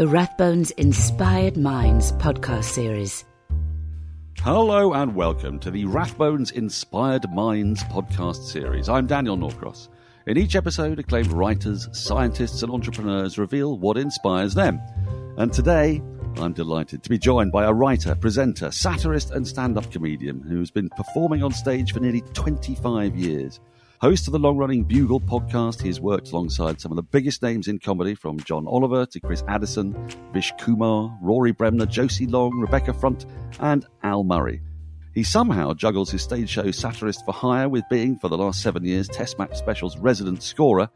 the Rathbones Inspired Minds podcast series. Hello and welcome to the Rathbones Inspired Minds podcast series. I'm Daniel Norcross. In each episode, acclaimed writers, scientists, and entrepreneurs reveal what inspires them. And today, I'm delighted to be joined by a writer, presenter, satirist, and stand up comedian who's been performing on stage for nearly 25 years. Host of the long running Bugle podcast, he has worked alongside some of the biggest names in comedy from John Oliver to Chris Addison, Nish Kumar, Rory Bremner, Josie Long, Rebecca Front, and Al Murray. He somehow juggles his stage show Satirist for Hire with being, for the last seven years, Test Match Special's resident scorer,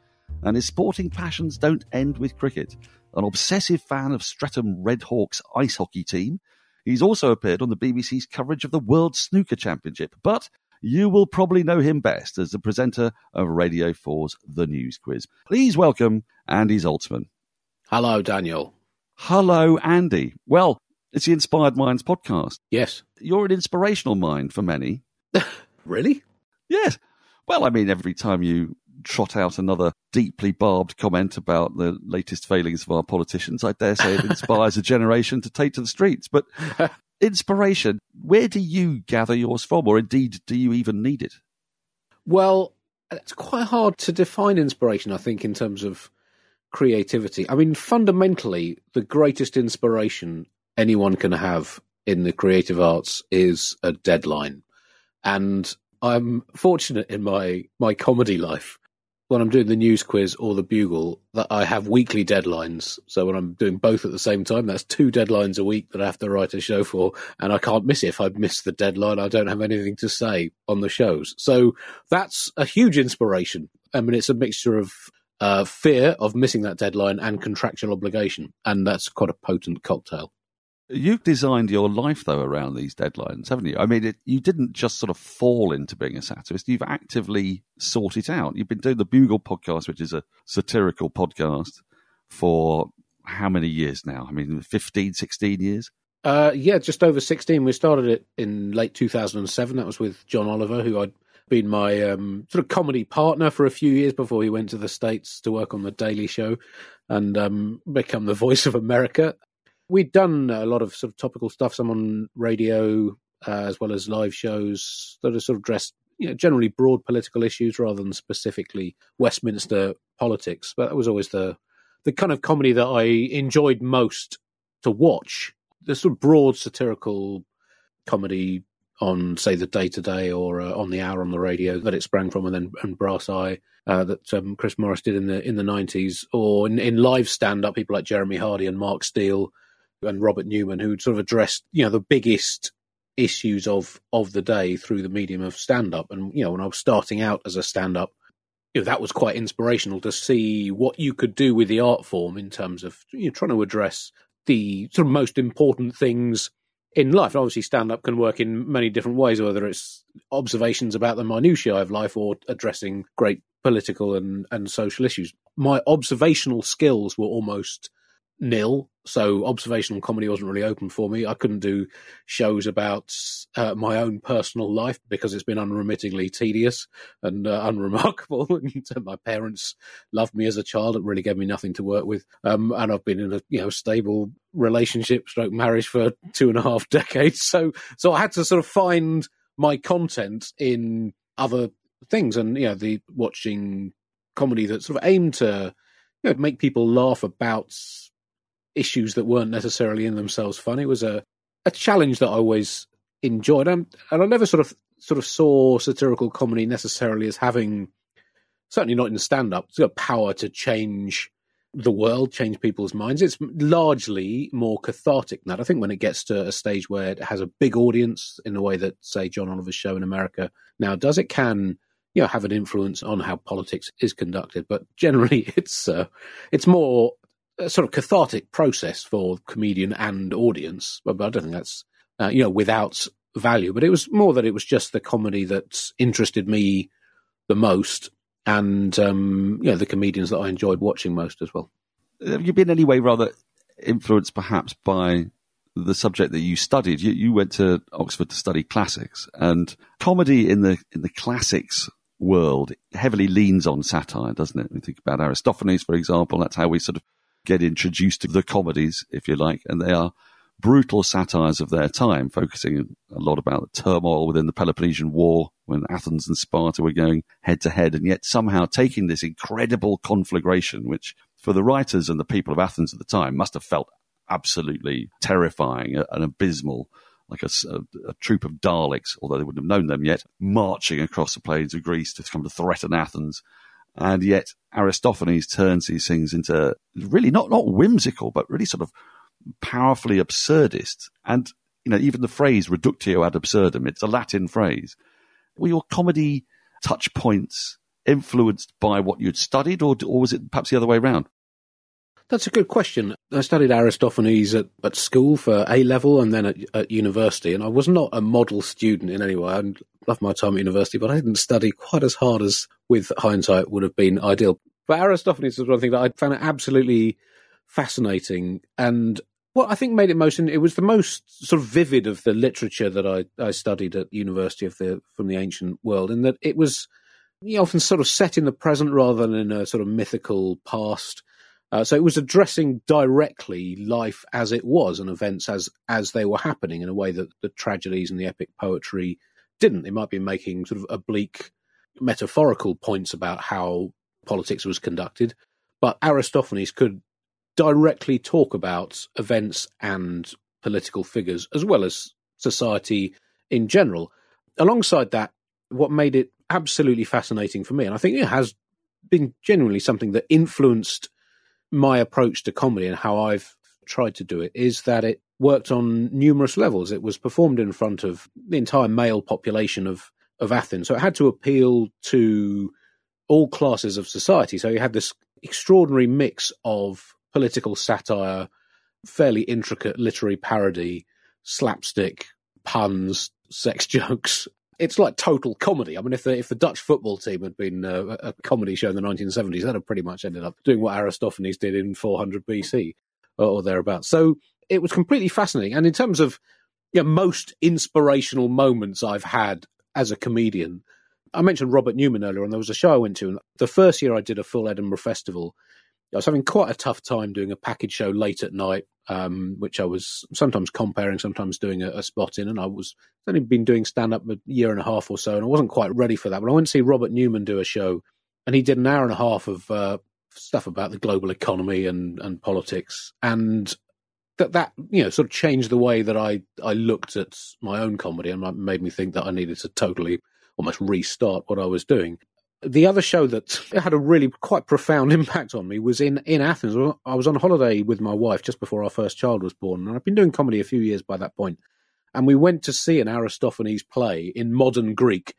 and his sporting passions don't end with cricket. An obsessive fan of Streatham Redhawks ice hockey team, he's also appeared on the BBC's coverage of the World Snooker Championship, but you will probably know him best as the presenter of Radio 4's The News Quiz. Please welcome Andy Zaltzman. Hello, Daniel. Hello, Andy. Well, it's the Inspired Minds podcast. Yes. You're an inspirational mind for many. really? Yes. Well, I mean, every time you trot out another deeply barbed comment about the latest failings of our politicians, I dare say it inspires a generation to take to the streets. But inspiration, where do you gather yours from, or indeed do you even need it? Well, it's quite hard to define inspiration, I think, in terms of creativity. I mean, fundamentally, the greatest inspiration anyone can have in the creative arts is a deadline. And I'm fortunate in my, my comedy life when I'm doing the news quiz or the bugle that I have weekly deadlines. So when I'm doing both at the same time, that's two deadlines a week that I have to write a show for, and I can't miss it. If I miss the deadline, I don't have anything to say on the shows. So that's a huge inspiration. I mean, it's a mixture of uh, fear of missing that deadline and contractual obligation, and that's quite a potent cocktail. You've designed your life, though, around these deadlines, haven't you? I mean, it, you didn't just sort of fall into being a satirist. You've actively sought it out. You've been doing the Bugle podcast, which is a satirical podcast, for how many years now? I mean, 15, 16 years? Uh, yeah, just over 16. We started it in late 2007. That was with John Oliver, who I'd been my um, sort of comedy partner for a few years before he went to the States to work on The Daily Show and um, become the voice of America. We'd done a lot of sort of topical stuff, some on radio uh, as well as live shows that are sort of dressed, you know, generally broad political issues rather than specifically Westminster politics. But that was always the the kind of comedy that I enjoyed most to watch. The sort of broad satirical comedy on, say, the Day Today or uh, on the hour on the radio that it sprang from, and then and Brass Eye uh, that um, Chris Morris did in the in the nineties, or in, in live stand up, people like Jeremy Hardy and Mark Steel and Robert Newman, who sort of addressed you know the biggest issues of of the day through the medium of stand up. And you know, when I was starting out as a stand up, you know, that was quite inspirational to see what you could do with the art form in terms of you know, trying to address the sort of most important things in life. And obviously, stand up can work in many different ways, whether it's observations about the minutiae of life or addressing great political and, and social issues. My observational skills were almost nil. So observational comedy wasn't really open for me. I couldn't do shows about uh, my own personal life because it's been unremittingly tedious and uh, unremarkable. and my parents loved me as a child. It really gave me nothing to work with. Um, and I've been in a you know stable relationship, stroke marriage for two and a half decades. So so I had to sort of find my content in other things, and you know the watching comedy that sort of aimed to you know, make people laugh about issues that weren't necessarily in themselves fun. It was a a challenge that I always enjoyed, and, and I never sort of sort of saw satirical comedy necessarily as having certainly not in stand up got power to change the world, change people's minds. It's largely more cathartic than that. I think when it gets to a stage where it has a big audience in the way that, say, John Oliver's show in America now does, it can you know have an influence on how politics is conducted. But generally, it's uh, it's more a sort of cathartic process for comedian and audience. But, I don't think that's uh, you know without value. But it was more that it was just the comedy that interested me the most, and um, you know the comedians that I enjoyed watching most as well. Have you been any way rather influenced perhaps by the subject that you studied? You, you went to Oxford to study classics, and comedy in the in the classics world heavily leans on satire, doesn't it? We think about Aristophanes, for example. That's how we sort of get introduced to the comedies, if you like, and they are brutal satires of their time, focusing a lot about the turmoil within the Peloponnesian War when Athens and Sparta were going head to head, and yet somehow taking this incredible conflagration, which for the writers and the people of Athens at the time must have felt absolutely terrifying and abysmal. Like a, a, a, troop of Daleks, although they wouldn't have known them yet, marching across the plains of Greece to come to threaten Athens. And yet Aristophanes turns these things into really not, not whimsical, but really sort of powerfully absurdist. And, you know, even the phrase reductio ad absurdum, it's a Latin phrase. Were your comedy touch points influenced by what you'd studied, or, or was it perhaps the other way around? That's a good question. I studied Aristophanes at, at school for A level and then at, at, university, and I was not a model student in any way. I loved my time at university, but I didn't study quite as hard as, with hindsight, would have been ideal. But Aristophanes was one thing that I found absolutely fascinating, and what I think made it most it was the most sort of vivid of the literature that I, I studied at University of the from the ancient world, in that it was you know, often sort of set in the present rather than in a sort of mythical past. Uh, so it was addressing directly life as it was and events as as they were happening in a way that the tragedies and the epic poetry didn't. It might be making sort of oblique metaphorical points about how politics was conducted, but Aristophanes could directly talk about events and political figures as well as society in general. Alongside that, what made it absolutely fascinating for me, and I think it has been genuinely something that influenced my approach to comedy and how I've tried to do it, is that it worked on numerous levels. It was performed in front of the entire male population of, of Athens. So it had to appeal to all classes of society. So you had this extraordinary mix of political satire, fairly intricate literary parody, slapstick, puns, sex jokes. It's like total comedy. I mean, if the if the Dutch football team had been uh, a comedy show in the 1970s, that'd have pretty much ended up doing what Aristophanes did in 400 BC or, or thereabouts. So it was completely fascinating. And in terms of you know, most inspirational moments I've had as a comedian, I mentioned Robert Newman earlier, and there was a show I went to. And the first year I did a full Edinburgh festival, I was having quite a tough time doing a package show late at night, um, which I was sometimes comparing, sometimes doing a, a spot in. And I was only been doing stand up a year and a half or so, and I wasn't quite ready for that. But I went to see Robert Newman do a show, and he did an hour and a half of uh, stuff about the global economy and, and politics. And that that you know sort of changed the way that I I looked at my own comedy and made me think that I needed to totally almost restart what I was doing the other show that had a really quite profound impact on me was in, in Athens. I was on holiday with my wife just before our first child was born, and I've been doing comedy a few years by that point. And we went to see an Aristophanes play in modern Greek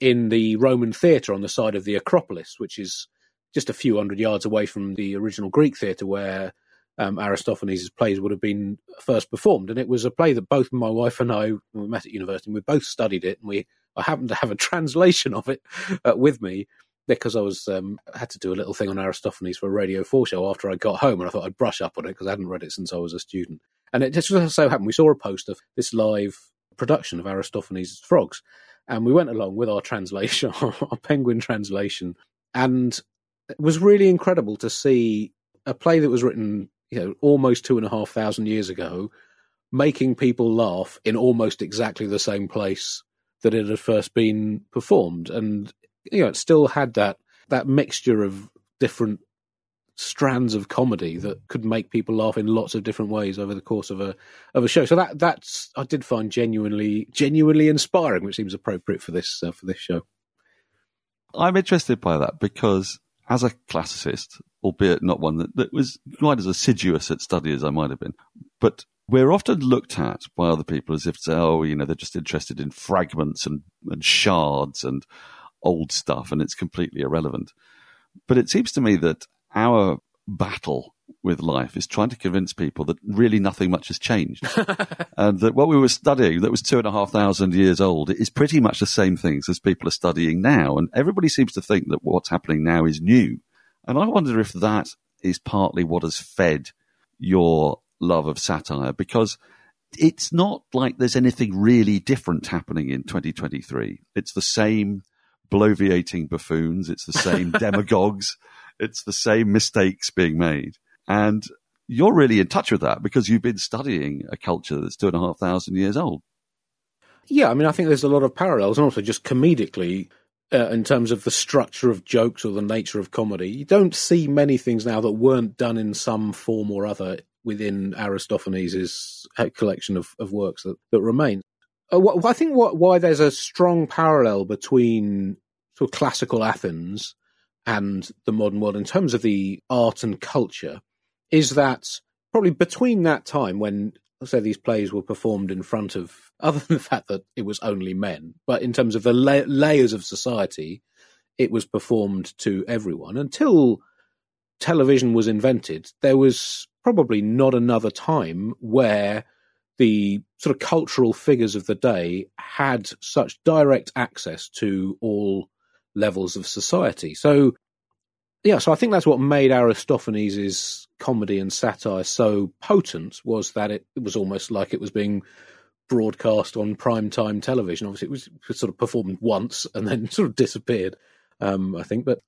in the Roman theatre on the side of the Acropolis, which is just a few hundred yards away from the original Greek theatre where um, Aristophanes' plays would have been first performed. And it was a play that both my wife and I, we met at university, and we both studied it, and we I happened to have a translation of it uh, with me because I was um, had to do a little thing on Aristophanes for a Radio Four show after I got home, and I thought I'd brush up on it because I hadn't read it since I was a student. And it just so happened we saw a post of this live production of Aristophanes' Frogs, and we went along with our translation, our Penguin translation, and it was really incredible to see a play that was written, you know, almost two and a half thousand years ago, making people laugh in almost exactly the same place that it had first been performed, and you know it still had that that mixture of different strands of comedy that could make people laugh in lots of different ways over the course of a of a show. So that that's I did find genuinely genuinely inspiring, which seems appropriate for this uh, for this show. I'm interested by that because as a classicist, albeit not one that, that was quite as assiduous at study as I might have been, but we're often looked at by other people as if, oh, you know, they're just interested in fragments and, and shards and old stuff, and it's completely irrelevant. But it seems to me that our battle with life is trying to convince people that really nothing much has changed. and that what we were studying that was two and a half thousand years old is pretty much the same things as people are studying now. And everybody seems to think that what's happening now is new. And I wonder if that is partly what has fed your love of satire because it's not like there's anything really different happening in 2023. It's the same bloviating buffoons, it's the same demagogues, it's the same mistakes being made. And you're really in touch with that because you've been studying a culture that's two and a half thousand years old. Yeah, I mean, I think there's a lot of parallels, and also just comedically, uh, in terms of the structure of jokes or the nature of comedy. You don't see many things now that weren't done in some form or other within Aristophanes' collection of, of works that, that remain. Uh, I think what, why there's a strong parallel between sort of classical Athens and the modern world in terms of the art and culture is that probably between that time when say these plays were performed in front of other than the fact that it was only men but in terms of the la- layers of society it was performed to everyone until television was invented there was probably not another time where the sort of cultural figures of the day had such direct access to all levels of society. So, yeah, so I think that's what made Aristophanes' comedy and satire so potent was that it, it was almost like it was being broadcast on prime time television. Obviously, it was, sort of performed once and then sort of disappeared. Um, I think, but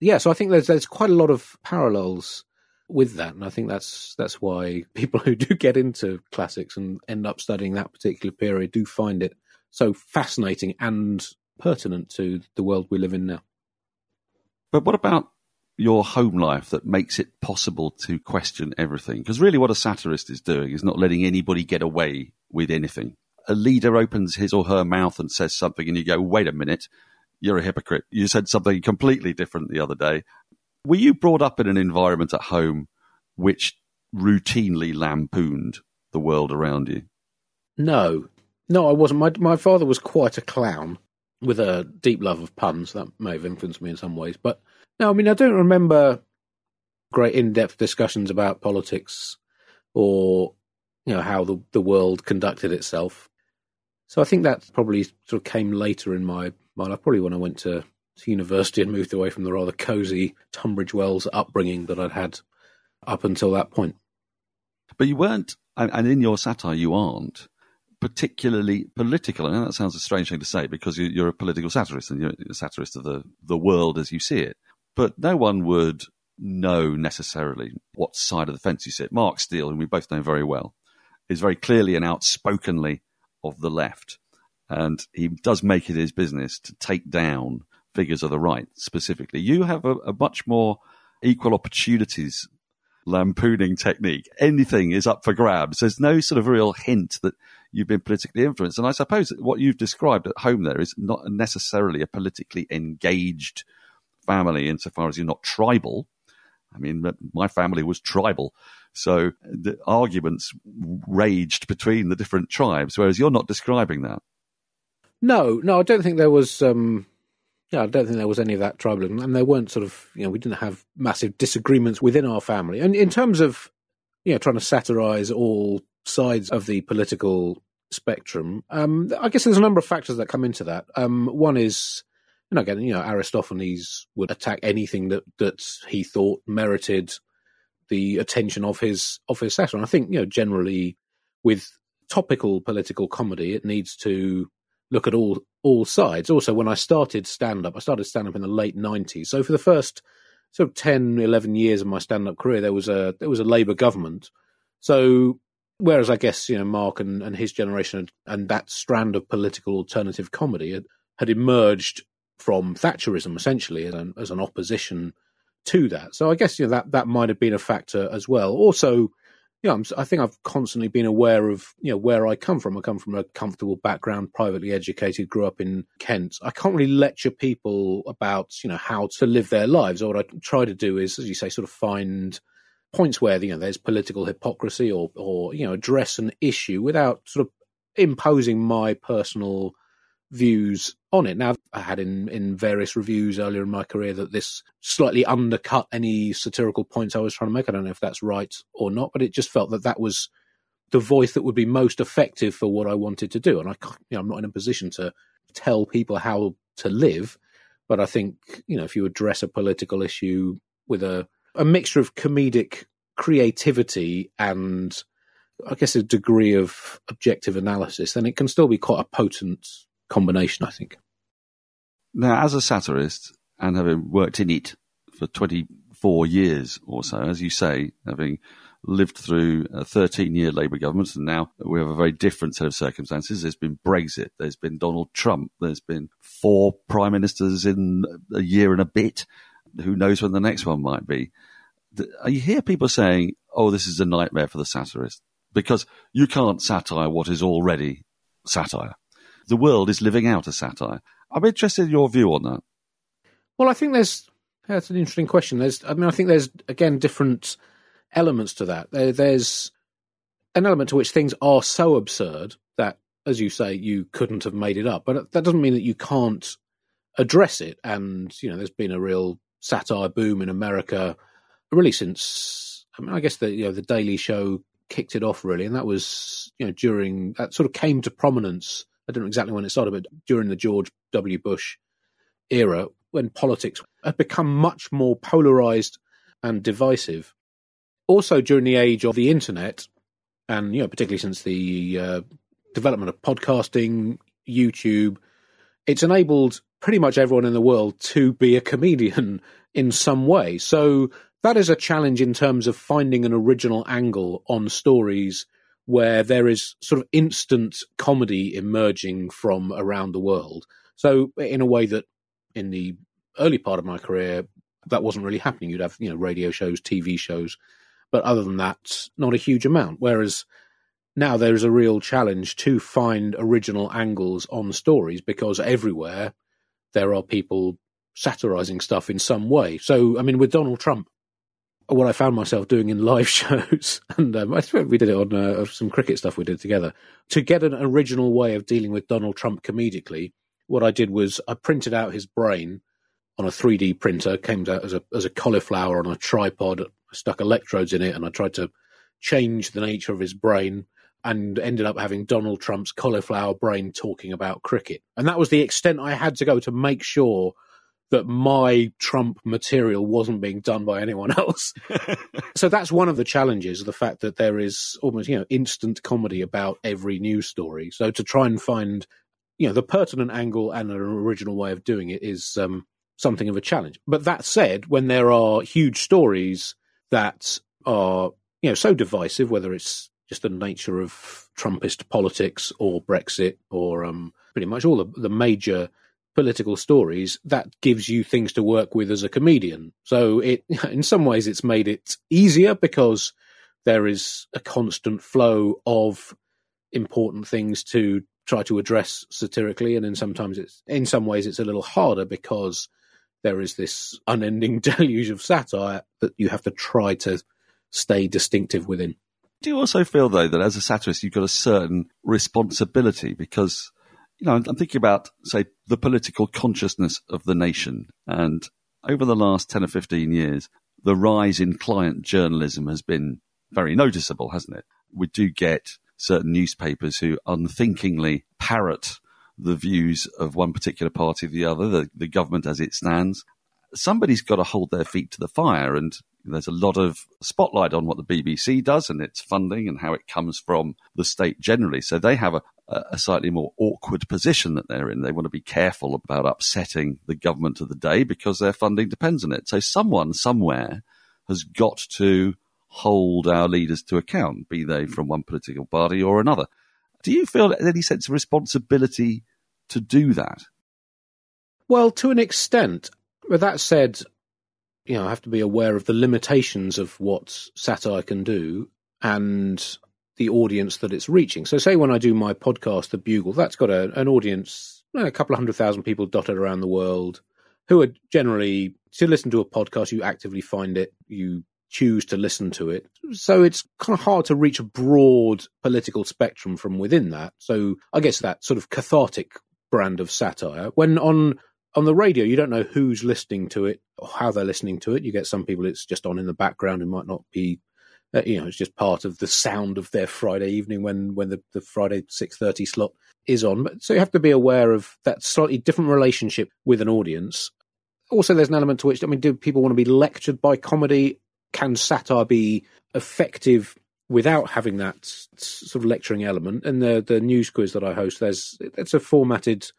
yeah, so I think there's there's quite a lot of parallels with that, and I think that's that's why people who do get into classics and end up studying that particular period do find it so fascinating and pertinent to the world we live in now. But what about your home life that makes it possible to question everything? Because really, what a satirist is doing is not letting anybody get away with anything. A leader opens his or her mouth and says something, and you go, wait a minute, you're a hypocrite. You said something completely different the other day. Were you brought up in an environment at home which routinely lampooned the world around you? No, no, I wasn't. My my father was quite a clown with a deep love of puns. That may have influenced me in some ways, but no, I mean I don't remember great in-depth discussions about politics or you know how the the world conducted itself. So I think that probably sort of came later in my my life, probably when I went to to university and moved away from the rather cosy Tunbridge Wells upbringing that I'd had up until that point. But you weren't, and in your satire, you aren't particularly political. I know that sounds a strange thing to say because you're a political satirist and you're a satirist of the, the world as you see it. But no one would know necessarily what side of the fence you sit. Mark Steel, whom we both know very well, is very clearly and outspokenly of the left. And he does make it his business to take down figures of the right specifically. You have a, a much more equal opportunities lampooning technique. Anything is up for grabs. There's no sort of real hint that you've been politically influenced. And I suppose what you've described at home there is not necessarily a politically engaged family insofar as you're not tribal. I mean, my family was tribal. So the arguments raged between the different tribes, whereas you're not describing that. No, no, I don't think there was. Um, yeah, I don't think there was any of that tribalism, and there weren't sort of you know we didn't have massive disagreements within our family. And in terms of you know trying to satirize all sides of the political spectrum, um, I guess there's a number of factors that come into that. Um, one is know again you know Aristophanes would attack anything that that he thought merited the attention of his of his satire. And I think you know generally with topical political comedy, it needs to look at all all sides. Also, when I started stand up, I started stand up in the late nineties. So for the first sort of 10, 11 years of my stand up career, there was a there was a Labour government. So whereas I guess you know Mark and, and his generation and that strand of political alternative comedy had, had emerged from Thatcherism essentially as an, as an opposition to that. So I guess you know that that might have been a factor as well. Also you know, i think I've constantly been aware of, you know, where I come from. I come from a comfortable background, privately educated, grew up in Kent. I can't really lecture people about, you know, how to live their lives. Or what I try to do is, as you say, sort of find points where, you know, there's political hypocrisy or, or, you know, address an issue without sort of imposing my personal views on it. Now, I had in, in various reviews earlier in my career that this slightly undercut any satirical points I was trying to make. I don't know if that's right or not, but it just felt that that was the voice that would be most effective for what I wanted to do. And I, you know, I'm not in a position to tell people how to live, but I think you know if you address a political issue with a a mixture of comedic creativity and I guess a degree of objective analysis, then it can still be quite a potent combination, I think. Now, as a satirist and having worked in it for 24 years or so, as you say, having lived through a 13 year Labour government, and now we have a very different set of circumstances. There's been Brexit, there's been Donald Trump, there's been four prime ministers in a year and a bit. Who knows when the next one might be? Uh, you hear people saying, oh, this is a nightmare for the satirist because you can't satire what is already satire. The world is living out a satire. I'm interested in your view on that. Well, I think there's that's an interesting question. There's, I mean, I think there's again different elements to that. There, there's an element to which things are so absurd that, as you say, you couldn't have made it up. But that doesn't mean that you can't address it. And you know, there's been a real satire boom in America, really since. I mean, I guess the you know the Daily Show kicked it off really, and that was you know during that sort of came to prominence. I don't know exactly when it started, but during the George W. Bush era, when politics had become much more polarized and divisive. Also, during the age of the internet, and you know, particularly since the uh, development of podcasting, YouTube, it's enabled pretty much everyone in the world to be a comedian in some way. So that is a challenge in terms of finding an original angle on stories where there is sort of instant comedy emerging from around the world. So in a way that in the early part of my career that wasn't really happening. You'd have, you know, radio shows, TV shows, but other than that, not a huge amount. Whereas now there is a real challenge to find original angles on stories because everywhere there are people satirizing stuff in some way. So, I mean, with Donald Trump, what I found myself doing in live shows, and um, I think we did it on uh, some cricket stuff we did together, to get an original way of dealing with Donald Trump comedically. What I did was I printed out his brain on a 3D printer, came out as a as a cauliflower on a tripod, stuck electrodes in it, and I tried to change the nature of his brain and ended up having Donald Trump's cauliflower brain talking about cricket. And that was the extent I had to go to make sure that my Trump material wasn't being done by anyone else. so that's one of the challenges, the fact that there is almost, you know, instant comedy about every news story. So to try and find, you know, the pertinent angle and an original way of doing it is um, something of a challenge. But that said, when there are huge stories that are, you know, so divisive, whether it's just the nature of Trumpist politics or Brexit or um, pretty much all the, the major political stories, that gives you things to work with as a comedian. So it, in some ways, it's made it easier because there is a constant flow of important things to try to address satirically, and then sometimes it's in some ways it's a little harder because there is this unending deluge of satire that you have to try to stay distinctive within. Do you also feel, though, that as a satirist, you've got a certain responsibility because, you know, I'm thinking about, say, the political consciousness of the nation. And over the last 10 or 15 years, the rise in client journalism has been very noticeable, hasn't it? We do get certain newspapers who unthinkingly parrot the views of one particular party or the other, the, the government as it stands. Somebody's got to hold their feet to the fire, and there's a lot of spotlight on what the BBC does and its funding and how it comes from the state generally. So they have a, a slightly more awkward position that they're in. They want to be careful about upsetting the government of the day because their funding depends on it. So someone somewhere has got to hold our leaders to account, be they from one political party or another. Do you feel any sense of responsibility to do that? Well, to an extent. With that said, you know, I have to be aware of the limitations of what satire can do and the audience that it's reaching. So, say when I do my podcast, The Bugle, that's got a, an audience, eh, a couple of hundred thousand people dotted around the world who are generally, to listen to a podcast, you actively find it, you choose to listen to it. So it's kind of hard to reach a broad political spectrum from within that. So I guess that sort of cathartic brand of satire. When on on the radio, you don't know who's listening to it or how they're listening to it. You get some people it's just on in the background and might not be, uh, you know, it's just part of the sound of their Friday evening when when the, the Friday six thirty slot is on. But so you have to be aware of that slightly different relationship with an audience. Also, there's an element to which I mean, do people want to be lectured by comedy? can satire be effective without having that sort of lecturing element? And the the news quiz that I host, there's it's a formatted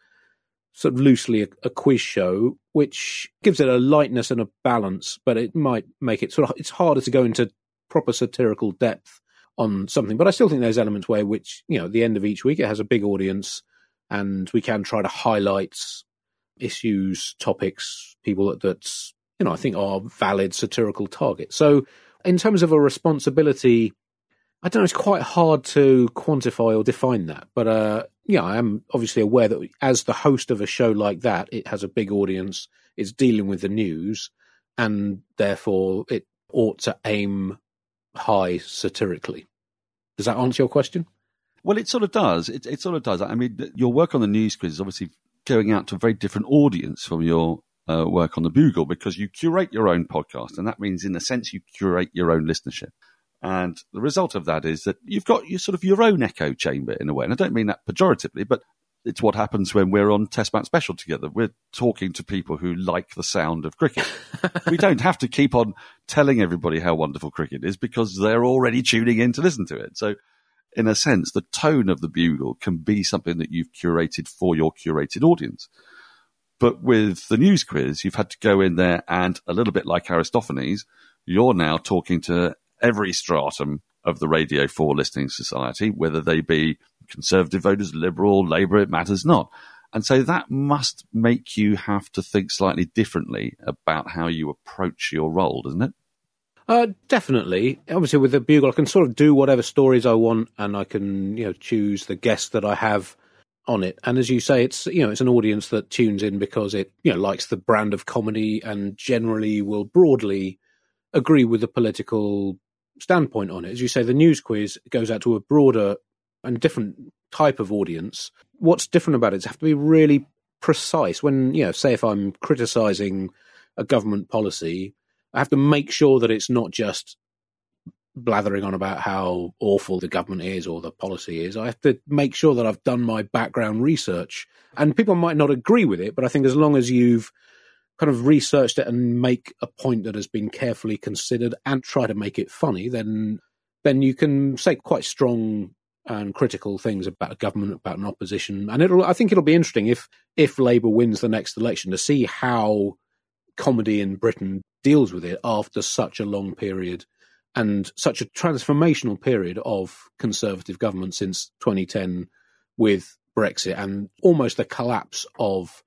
sort of loosely a, a, quiz show, which gives it a lightness and a balance, but it might make it sort of it's harder to go into proper satirical depth on something. But I still think there's elements where which, you know, at the end of each week it has a big audience and we can try to highlight issues, topics, people that, that's you know, I think are valid satirical targets. So in terms of a responsibility, I don't know, it's quite hard to quantify or define that. But uh, yeah, I am obviously aware that as the host of a show like that, it has a big audience, it's dealing with the news, and therefore it ought to aim high satirically. Does that answer your question? Well, it sort of does. It, it sort of does. I mean, your work on the news quiz is obviously going out to a very different audience from your uh, work on the Bugle because you curate your own podcast, and that means, in a sense, you curate your own listenership. And the result of that is that you've got your sort of your own echo chamber in a way. And I don't mean that pejoratively, but it's what happens when we're on Test Match Special together. We're talking to people who like the sound of cricket. we don't have to keep on telling everybody how wonderful cricket is because they're already tuning in to listen to it. So, in a sense, the tone of the bugle can be something that you've curated for your curated audience. But with the news quiz, you've had to go in there and a little bit like Aristophanes, you're now talking to every stratum of the Radio 4 listening society, whether they be conservative voters, liberal, Labour, it matters not. And so that must make you have to think slightly differently about how you approach your role, doesn't it? Uh, definitely. Obviously, with the Bugle, I can sort of do whatever stories I want, and I can, you know, choose the guests that I have on it. And as you say, it's you know, it's an audience that tunes in because it, you know, likes the brand of comedy and generally will broadly agree with the political standpoint on it. As you say, the news quiz goes out to a broader and different type of audience. What's different about it? it is have to be really precise. When, you know, say if I'm criticizing a government policy, I have to make sure that it's not just blathering on about how awful the government is or the policy is. I have to make sure that I've done my background research. And people might not agree with it, but I think as long as you've kind of researched it and make a point that has been carefully considered and try to make it funny, then then you can say quite strong and critical things about a government, about an opposition. And it'll I think it'll be interesting if if Labour wins the next election to see how comedy in Britain deals with it after such a long period and such a transformational period of conservative government since 2010 with Brexit and almost the collapse of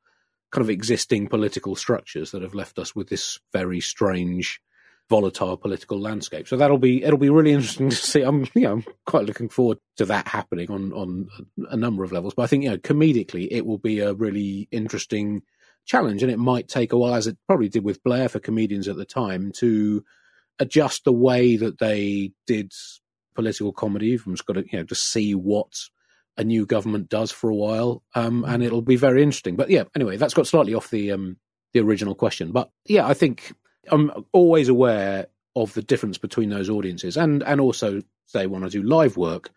kind of existing political structures that have left us with this very strange volatile political landscape. So that'll be it'll be really interesting to see. I'm you know I'm quite looking forward to that happening on on a number of levels. But I think you know comedically it will be a really interesting challenge, and it might take a while, as it probably did with Blair for comedians at the time, to adjust the way that they did political comedy. From got to you know to see what a new government does for a while, um, and it'll be very interesting. But yeah, anyway, that's got slightly off the um, the original question. But yeah, I think I'm always aware of the difference between those audiences, and and also say when I do live work,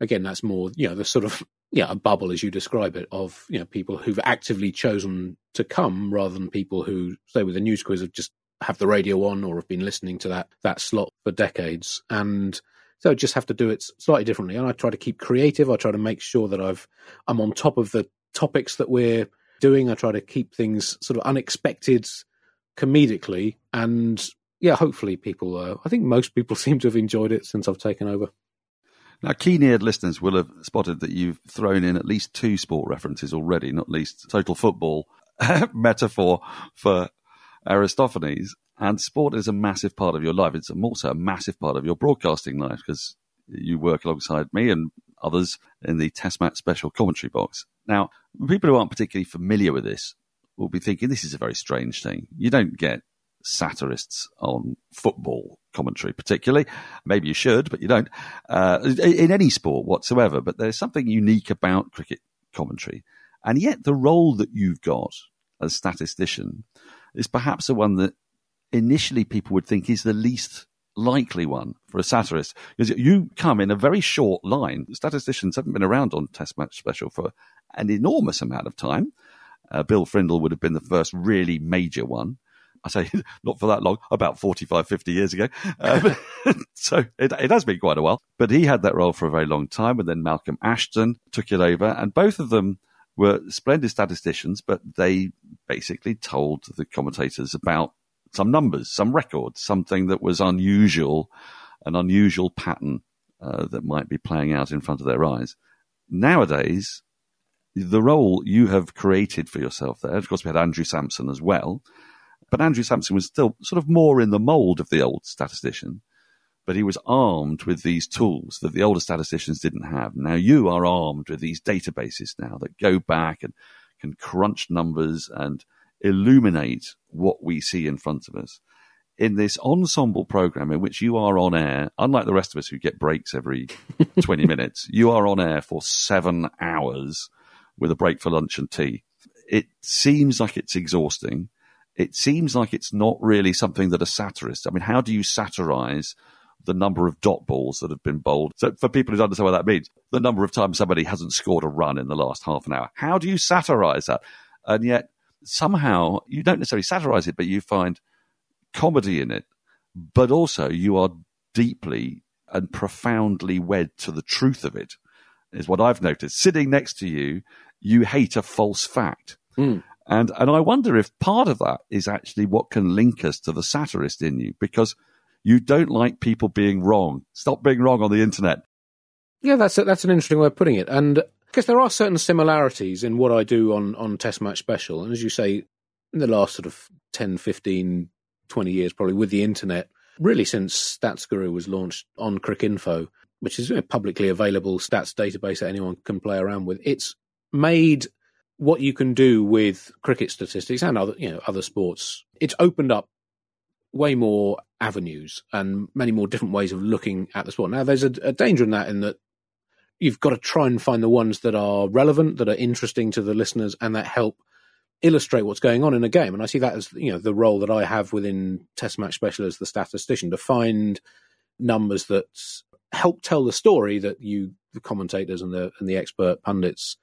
again, that's more you know the sort of yeah a bubble as you describe it of you know people who've actively chosen to come rather than people who say with the news quiz have just have the radio on or have been listening to that that slot for decades and so I just have to do it slightly differently. And I try to keep creative. I try to make sure that I've I'm on top of the topics that we're doing. I try to keep things sort of unexpected comedically. And yeah, hopefully people uh, I think most people seem to have enjoyed it since I've taken over. Now, keen eared listeners will have spotted that you've thrown in at least two sport references already, not least total football metaphor for Aristophanes. And sport is a massive part of your life. It's also a massive part of your broadcasting life because you work alongside me and others in the Test Match special commentary box. Now, people who aren't particularly familiar with this will be thinking this is a very strange thing. You don't get satirists on football commentary, particularly. Maybe you should, but you don't. Uh, in any sport whatsoever. But there's something unique about cricket commentary. And yet, the role that you've got as statistician is perhaps the one that initially people would think is the least likely one for a satirist because you come in a very short line. Statisticians haven't been around on Test Match Special for an enormous amount of time. Uh, Bill Frindall would have been the first really major one. I say not for that long, about 45, 50 years ago. Uh, so it, it has been quite a while. But he had that role for a very long time. And then Malcolm Ashton took it over. And both of them were splendid statisticians, but they basically told the commentators about some numbers, some records, something that was unusual, an unusual pattern uh, that might be playing out in front of their eyes. Nowadays, the role you have created for yourself there, of course, we had Andrew Samson as well, but Andrew Samson was still sort of more in the mold of the old statistician but he was armed with these tools that the older statisticians didn't have. Now you are armed with these databases now that go back and can crunch numbers and illuminate what we see in front of us. In this ensemble program in which you are on air, unlike the rest of us who get breaks every 20 minutes, you are on air for seven hours with a break for lunch and tea. It seems like it's exhausting. It seems like it's not really something that a satirist, I mean, how do you satirize the number of dot balls that have been bowled. So for people who don't understand what that means, the number of times somebody hasn't scored a run in the last half an hour. How do you satirize that? And yet somehow you don't necessarily satirize it, but you find comedy in it, but also you are deeply and profoundly wed to the truth of it, is what I've noticed. Sitting next to you, you hate a false fact. Mm. And and I wonder if part of that is actually what can link us to the satirist in you, because you don't like people being wrong. Stop being wrong on the internet. Yeah, that's a, that's an interesting way of putting it. And guess there are certain similarities in what I do on, on Test Match Special. And as you say, in the last sort of 10, 15, 20 years, probably with the internet, really since Stats Guru was launched on Cricinfo, which is a publicly available stats database that anyone can play around with, it's made what you can do with cricket statistics and other you know other sports. It's opened up way more avenues and many more different ways of looking at the sport. Now, there's a, a, danger in that, in that you've got to try and find the ones that are relevant, that are interesting to the listeners, and that help illustrate what's going on in a game. And I see that as you know the role that I have within Test Match Special as the statistician to find numbers that help tell the story that you, the commentators and the and the expert pundits,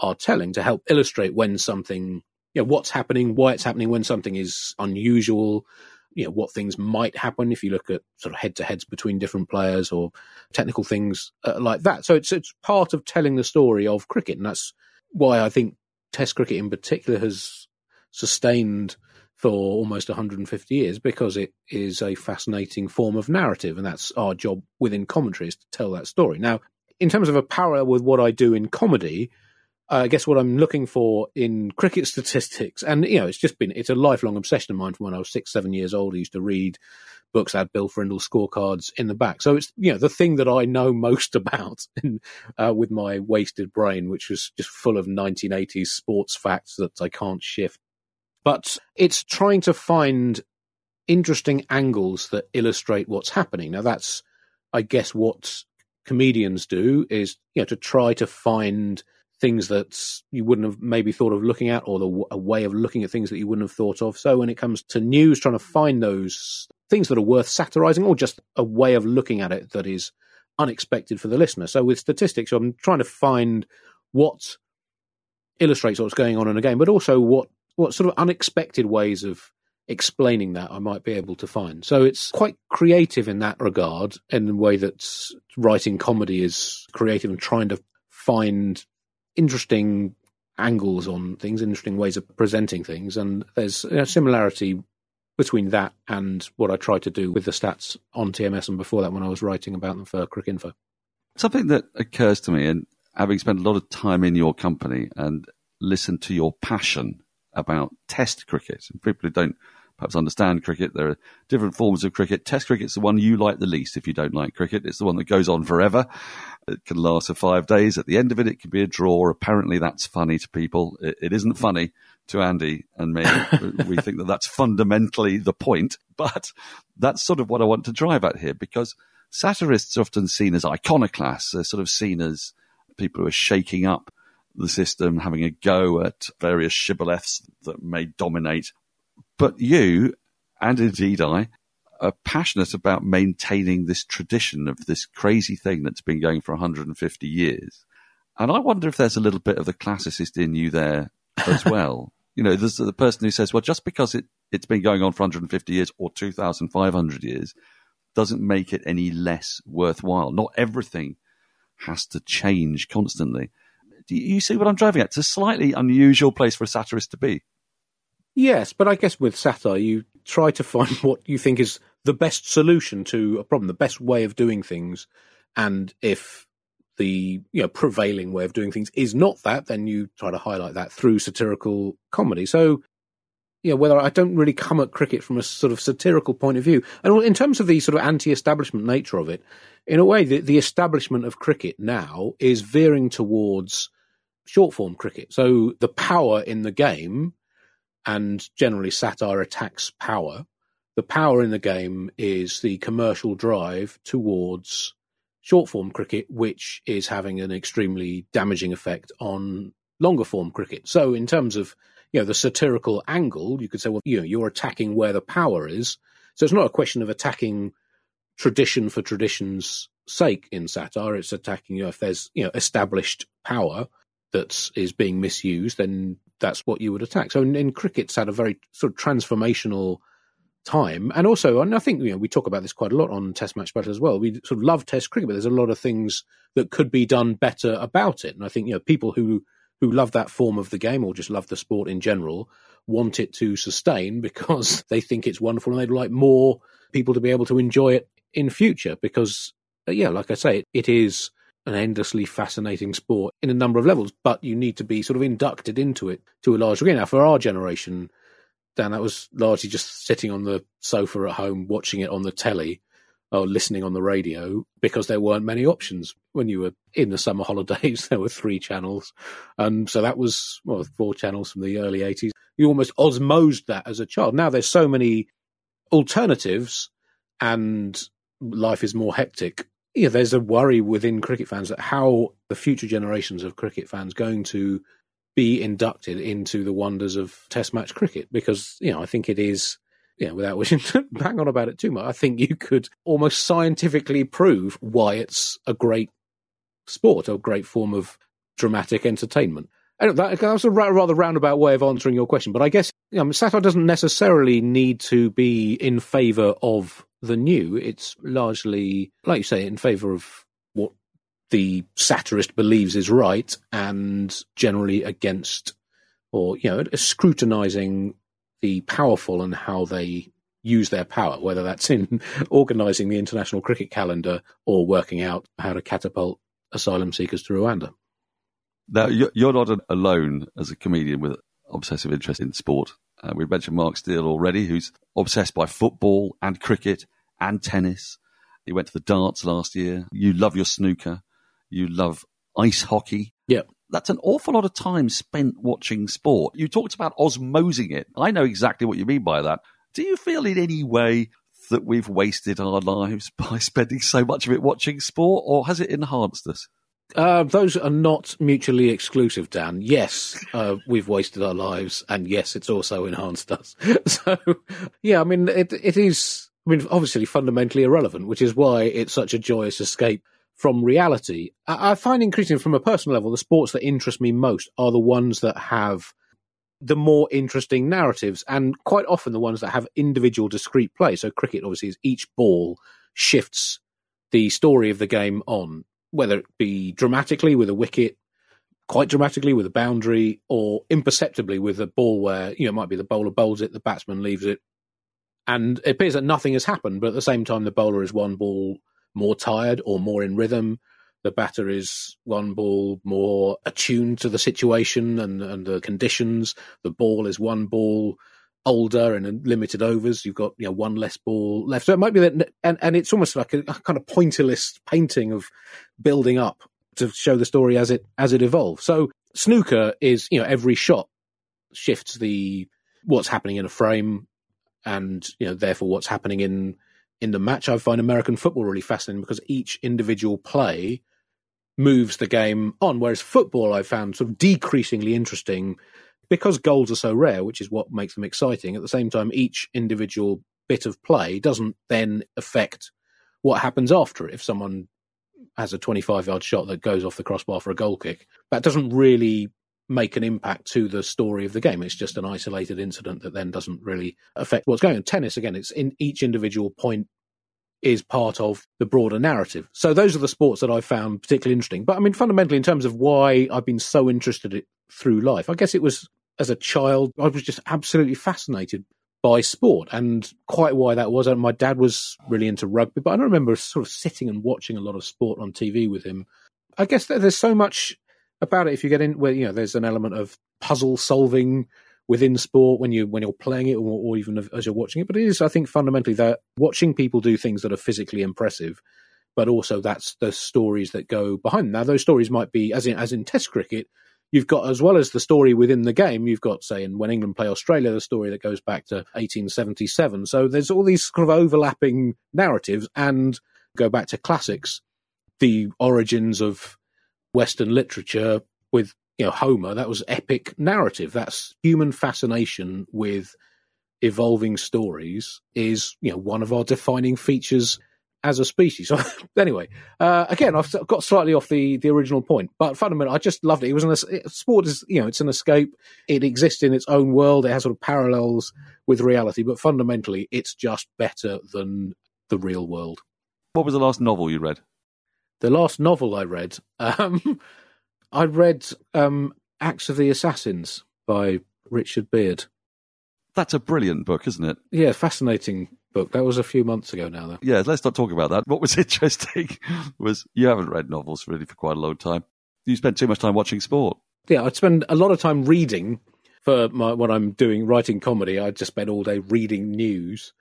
are telling to help illustrate when something, you know, what's happening, why it's happening, when something is unusual, you know what things might happen if you look at sort of head to heads between different players or technical things uh, like that. So it's it's part of telling the story of cricket, and that's why I think Test cricket in particular has sustained for almost 150 years because it is a fascinating form of narrative, and that's our job within commentary is to tell that story. Now, in terms of a parallel with what I do in comedy, I guess what I'm looking for in cricket statistics, and you know, it's just been it's a lifelong obsession of mine from when I was six, seven years old. I used to read books that had Bill Frindall scorecards in the back. So it's you know the thing that I know most about in, uh, with my wasted brain, which was just full of 1980s sports facts that I can't shift. But it's trying to find interesting angles that illustrate what's happening. Now that's, I guess, what comedians do is you know to try to find things that you wouldn't have maybe thought of looking at or the, a way of looking at things that you wouldn't have thought of. So when it comes to news, trying to find those things that are worth satirizing or just a way of looking at it that is unexpected for the listener. So with statistics, I'm trying to find what illustrates what's going on in a game, but also what, what sort of unexpected ways of explaining that I might be able to find. So it's quite creative in that regard, in the way that writing comedy is creative and trying to find interesting angles on things, interesting ways of presenting things, and there's a similarity between that and what I tried to do with the stats on TMS and before that when I was writing about them for Cricinfo. Something that occurs to me, and having spent a lot of time in your company and listened to your passion about Test cricket, and people who don't perhaps understand cricket. There are different forms of cricket. Test cricket's the one you like the least if you don't like cricket. It's the one that goes on forever. It can last for five days. At the end of it, it can be a draw. Apparently, that's funny to people. it, it isn't mm-hmm. funny to Andy and me. we think that that's fundamentally the point, but that's sort of what I want to drive at here because satirists are often seen as iconoclasts. They're sort of seen as people who are shaking up the system, having a go at various shibboleths that may dominate but you, and indeed I, are passionate about maintaining this tradition of this crazy thing that's been going for 150 years. And I wonder if there's a little bit of the classicist in you there as well. you know, there's the person who says, well, just because it, it's been going on for 150 years or 2,500 years doesn't make it any less worthwhile. Not everything has to change constantly. Do you see what I'm driving at? It's a slightly unusual place for a satirist to be. Yes, but I guess with satire, you try to find what you think is the best solution to a problem, the best way of doing things. And if the you know prevailing way of doing things is not that, then you try to highlight that through satirical comedy. So know, whether I don't really come at cricket from a sort of satirical point of view. And in terms of the sort of anti-establishment nature of it, in a way, the, the establishment of cricket now is veering towards short form cricket. So the power in the game, and generally satire attacks power. The power in the game is the commercial drive towards short form cricket, which is having an extremely damaging effect on longer form cricket. So in terms of you know the satirical angle, you could say, well, you know, you're attacking where the power is. So it's not a question of attacking tradition for tradition's sake in satire. It's attacking you know, if there's you know established power that is being misused, then that's what you would attack. So in, in cricket's had a very sort of transformational time, and also, and I think you know we talk about this quite a lot on Test match battle as well. We sort of love Test cricket, but there's a lot of things that could be done better about it. And I think you know people who who love that form of the game or just love the sport in general want it to sustain because they think it's wonderful and they'd like more people to be able to enjoy it in future because yeah like i say it is an endlessly fascinating sport in a number of levels but you need to be sort of inducted into it to a large degree now for our generation dan that was largely just sitting on the sofa at home watching it on the telly or listening on the radio because there weren't many options. When you were in the summer holidays, there were three channels. And so that was, well, four channels from the early 80s. You almost osmosed that as a child. Now there's so many alternatives and life is more hectic. Yeah, there's a worry within cricket fans that how the future generations of cricket fans going to be inducted into the wonders of test match cricket because, you know, I think it is you know, without wishing to bang on about it too much, I think you could almost scientifically prove why it's a great sport, a great form of dramatic entertainment. That, that was a rather roundabout way of answering your question, but I guess you know, satire doesn't necessarily need to be in favour of the new. It's largely, like you say, in favour of what the satirist believes is right, and generally against, or you know, scrutinising the powerful and how they use their power, whether that's in organising the international cricket calendar or working out how to catapult asylum seekers to Rwanda. Now, you're not alone as a comedian with obsessive interest in sport. Uh, we've mentioned Mark Steel already, who's obsessed by football and cricket and tennis. He went to the darts last year. You love your snooker. You love ice hockey. Yeah that's an awful lot of time spent watching sport. You talked about osmosing it. I know exactly what you mean by that. Do you feel in any way that we've wasted our lives by spending so much of it watching sport, or has it enhanced us? Uh, those are not mutually exclusive, Dan. Yes, uh, we've wasted our lives, and yes, it's also enhanced us. so, yeah, I mean, it it is. I mean, obviously fundamentally irrelevant, which is why it's such a joyous escape from reality. I, I find increasingly from a personal level, the sports that interest me most are the ones that have the more interesting narratives and quite often the ones that have individual discrete play. So cricket obviously is each ball shifts the story of the game on, whether it be dramatically with a wicket, quite dramatically with a boundary, or imperceptibly with a ball where, you know, it might be the bowler bowls it, the batsman leaves it. And it appears that nothing has happened, but at the same time the bowler is one ball more tired or more in rhythm. The batter is one ball more attuned to the situation and, and the conditions. The ball is one ball older and limited overs. You've got you know one less ball left. So it might be that, and, and it's almost like a, a kind of pointillist painting of building up to show the story as it as it evolves. So snooker is you know every shot shifts the what's happening in a frame, and you know therefore what's happening in in the match. I find American football really fascinating because each individual play moves the game on, whereas football I found sort of decreasingly interesting because goals are so rare, which is what makes them exciting. At the same time, each individual bit of play doesn't then affect what happens after. If someone has a 25 yard shot that goes off the crossbar for a goal kick, that doesn't really make an impact to the story of the game. It's just an isolated incident that then doesn't really affect what's going on. Tennis, again, it's in each individual point is part of the broader narrative. So those are the sports that I found particularly interesting. But I mean, fundamentally, in terms of why I've been so interested in through life, I guess it was as a child, I was just absolutely fascinated by sport and quite why that was. And my dad was really into rugby, but I don't remember sort of sitting and watching a lot of sport on TV with him. I guess there's so much about it if you get in where, you know, there's an element of puzzle solving within sport when you when you're playing it or, or even as you're watching it. But it is, I think, fundamentally that watching people do things that are physically impressive, but also that's the stories that go behind. Now, those stories might be as in as in Test cricket. You've got as well as the story within the game. You've got, say, in when England play Australia, the story that goes back to 1877. So there's all these kind of overlapping narratives, and go back to classics, the origins of Western literature with you know Homer. That was epic narrative. That's human fascination with evolving stories is you know one of our defining features as a species. Anyway, uh, again, I've got slightly off the, the original point, but fundamentally, I just loved it. It was an sport is you know it's an escape. It exists in its own world. It has sort of parallels with reality, but fundamentally, it's just better than the real world. What was the last novel you read? The last novel I read, um, I read um, Acts of the Assassins by Richard Beard. That's a brilliant book, isn't it? Yeah, fascinating book. That was a few months ago now, though. Yeah, let's not talk about that. What was interesting was you haven't read novels really for quite a long time. You spent too much time watching sport. Yeah, I'd spend a lot of time reading for my, what I'm doing, writing comedy. I just spend all day reading news,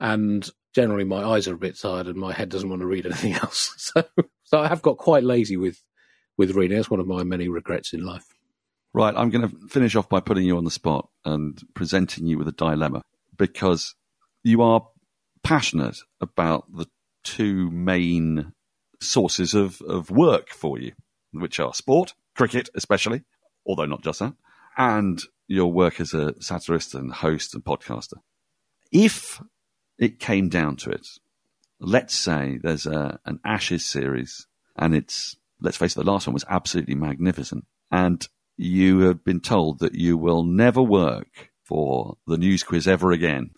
and generally my eyes are a bit tired and my head doesn't want to read anything else. So, so I have got quite lazy with with reading. That's one of my many regrets in life. Right, I'm going to finish off by putting you on the spot and presenting you with a dilemma because you are passionate about the two main sources of, of work for you, which are sport, cricket especially, although not just that, and your work as a satirist and host and podcaster. If it came down to it, let's say there's a, an Ashes series and it's let's face it, the last one was absolutely magnificent. And you have been told that you will never work for the news quiz ever again.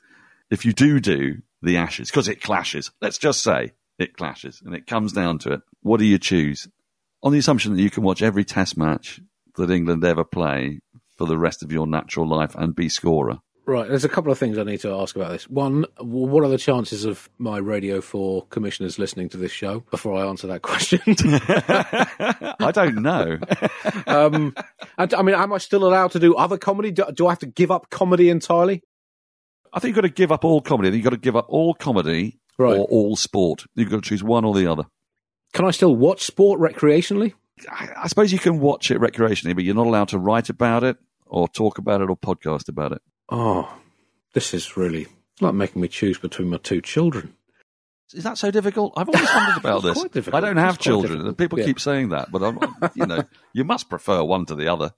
If you do do the Ashes, because it clashes, let's just say it clashes and it comes down to it, what do you choose? On the assumption that you can watch every test match that England ever play for the rest of your natural life and be scorer. Right, there's a couple of things I need to ask about this. One, what are the chances of my Radio 4 commissioners listening to this show before I answer that question? I don't know. um, and, I mean, am I still allowed to do other comedy? Do, do I have to give up comedy entirely? I think you've got to give up all comedy. You've got to give up all comedy right. or all sport. You've got to choose one or the other. Can I still watch sport recreationally? I, I suppose you can watch it recreationally, but you're not allowed to write about it or talk about it or podcast about it. Oh, this is really like making me choose between my two children. Is that so difficult? I've always wondered about this. I don't have children. People yeah. keep saying that, but I'm, you know, you must prefer one to the other.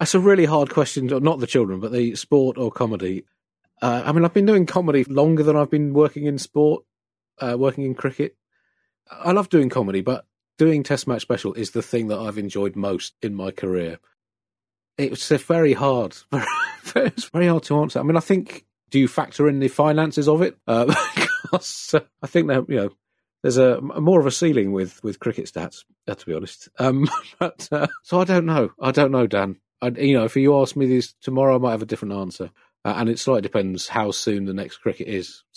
That's a really hard question. Not the children, but the sport or comedy. Uh, I mean, I've been doing comedy longer than I've been working in sport, uh, working in cricket. I love doing comedy, but doing Test Match Special is the thing that I've enjoyed most in my career. It's very hard. it's very hard to answer. I mean, I think do you factor in the finances of it? Uh, because uh, I think that you know there's a, more of a ceiling with with cricket stats. Uh, to be honest, um, but uh, so I don't know. I don't know, Dan. I, you know, if you ask me this tomorrow, I might have a different answer. Uh, and it slightly depends how soon the next cricket is.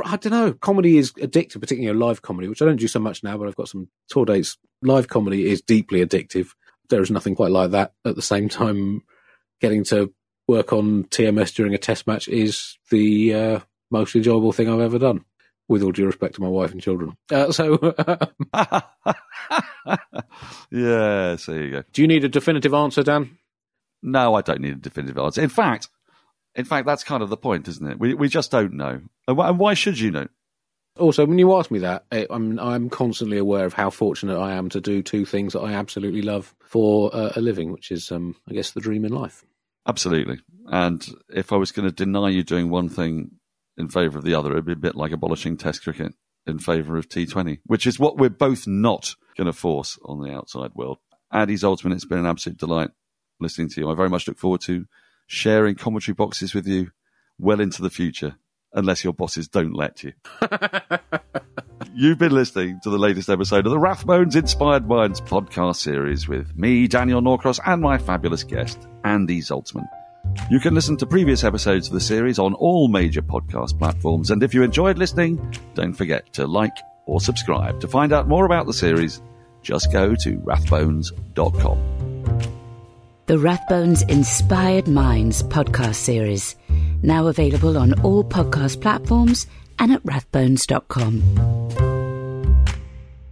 So I don't know. Comedy is addictive, particularly live comedy, which I don't do so much now, but I've got some tour dates. Live comedy is deeply addictive there is nothing quite like that. At the same time, getting to work on TMS during a test match is the uh, most enjoyable thing I've ever done. With all due respect to my wife and children. Uh, so, yes, there you go. Do you need a definitive answer, Dan? No, I don't need a definitive answer. In fact, in fact, that's kind of the point, isn't it? We we just don't know. And why should you know? also, when you ask me that, I'm I'm constantly aware of how fortunate I am to do two things that I absolutely love for uh, a living, which is, um, I guess, the dream in life. Absolutely. And if I was going to deny you doing one thing in favour of the other, it'd be a bit like abolishing Test cricket in favour of T20, which is what we're both not going to force on the outside world. Andy Zaltzman, it's been an absolute delight listening to you. I very much look forward to sharing commentary boxes with you well into the future unless your bosses don't let you. You've been listening to the latest episode of the Rathbones Inspired Minds podcast series with me, Daniel Norcross, and my fabulous guest, Andy Zaltzman. You can listen to previous episodes of the series on all major podcast platforms, and if you enjoyed listening, don't forget to like or subscribe. To find out more about the series, just go to rathbones.com. The Rathbones Inspired Minds podcast series, now available on all podcast platforms and at rathbones.com.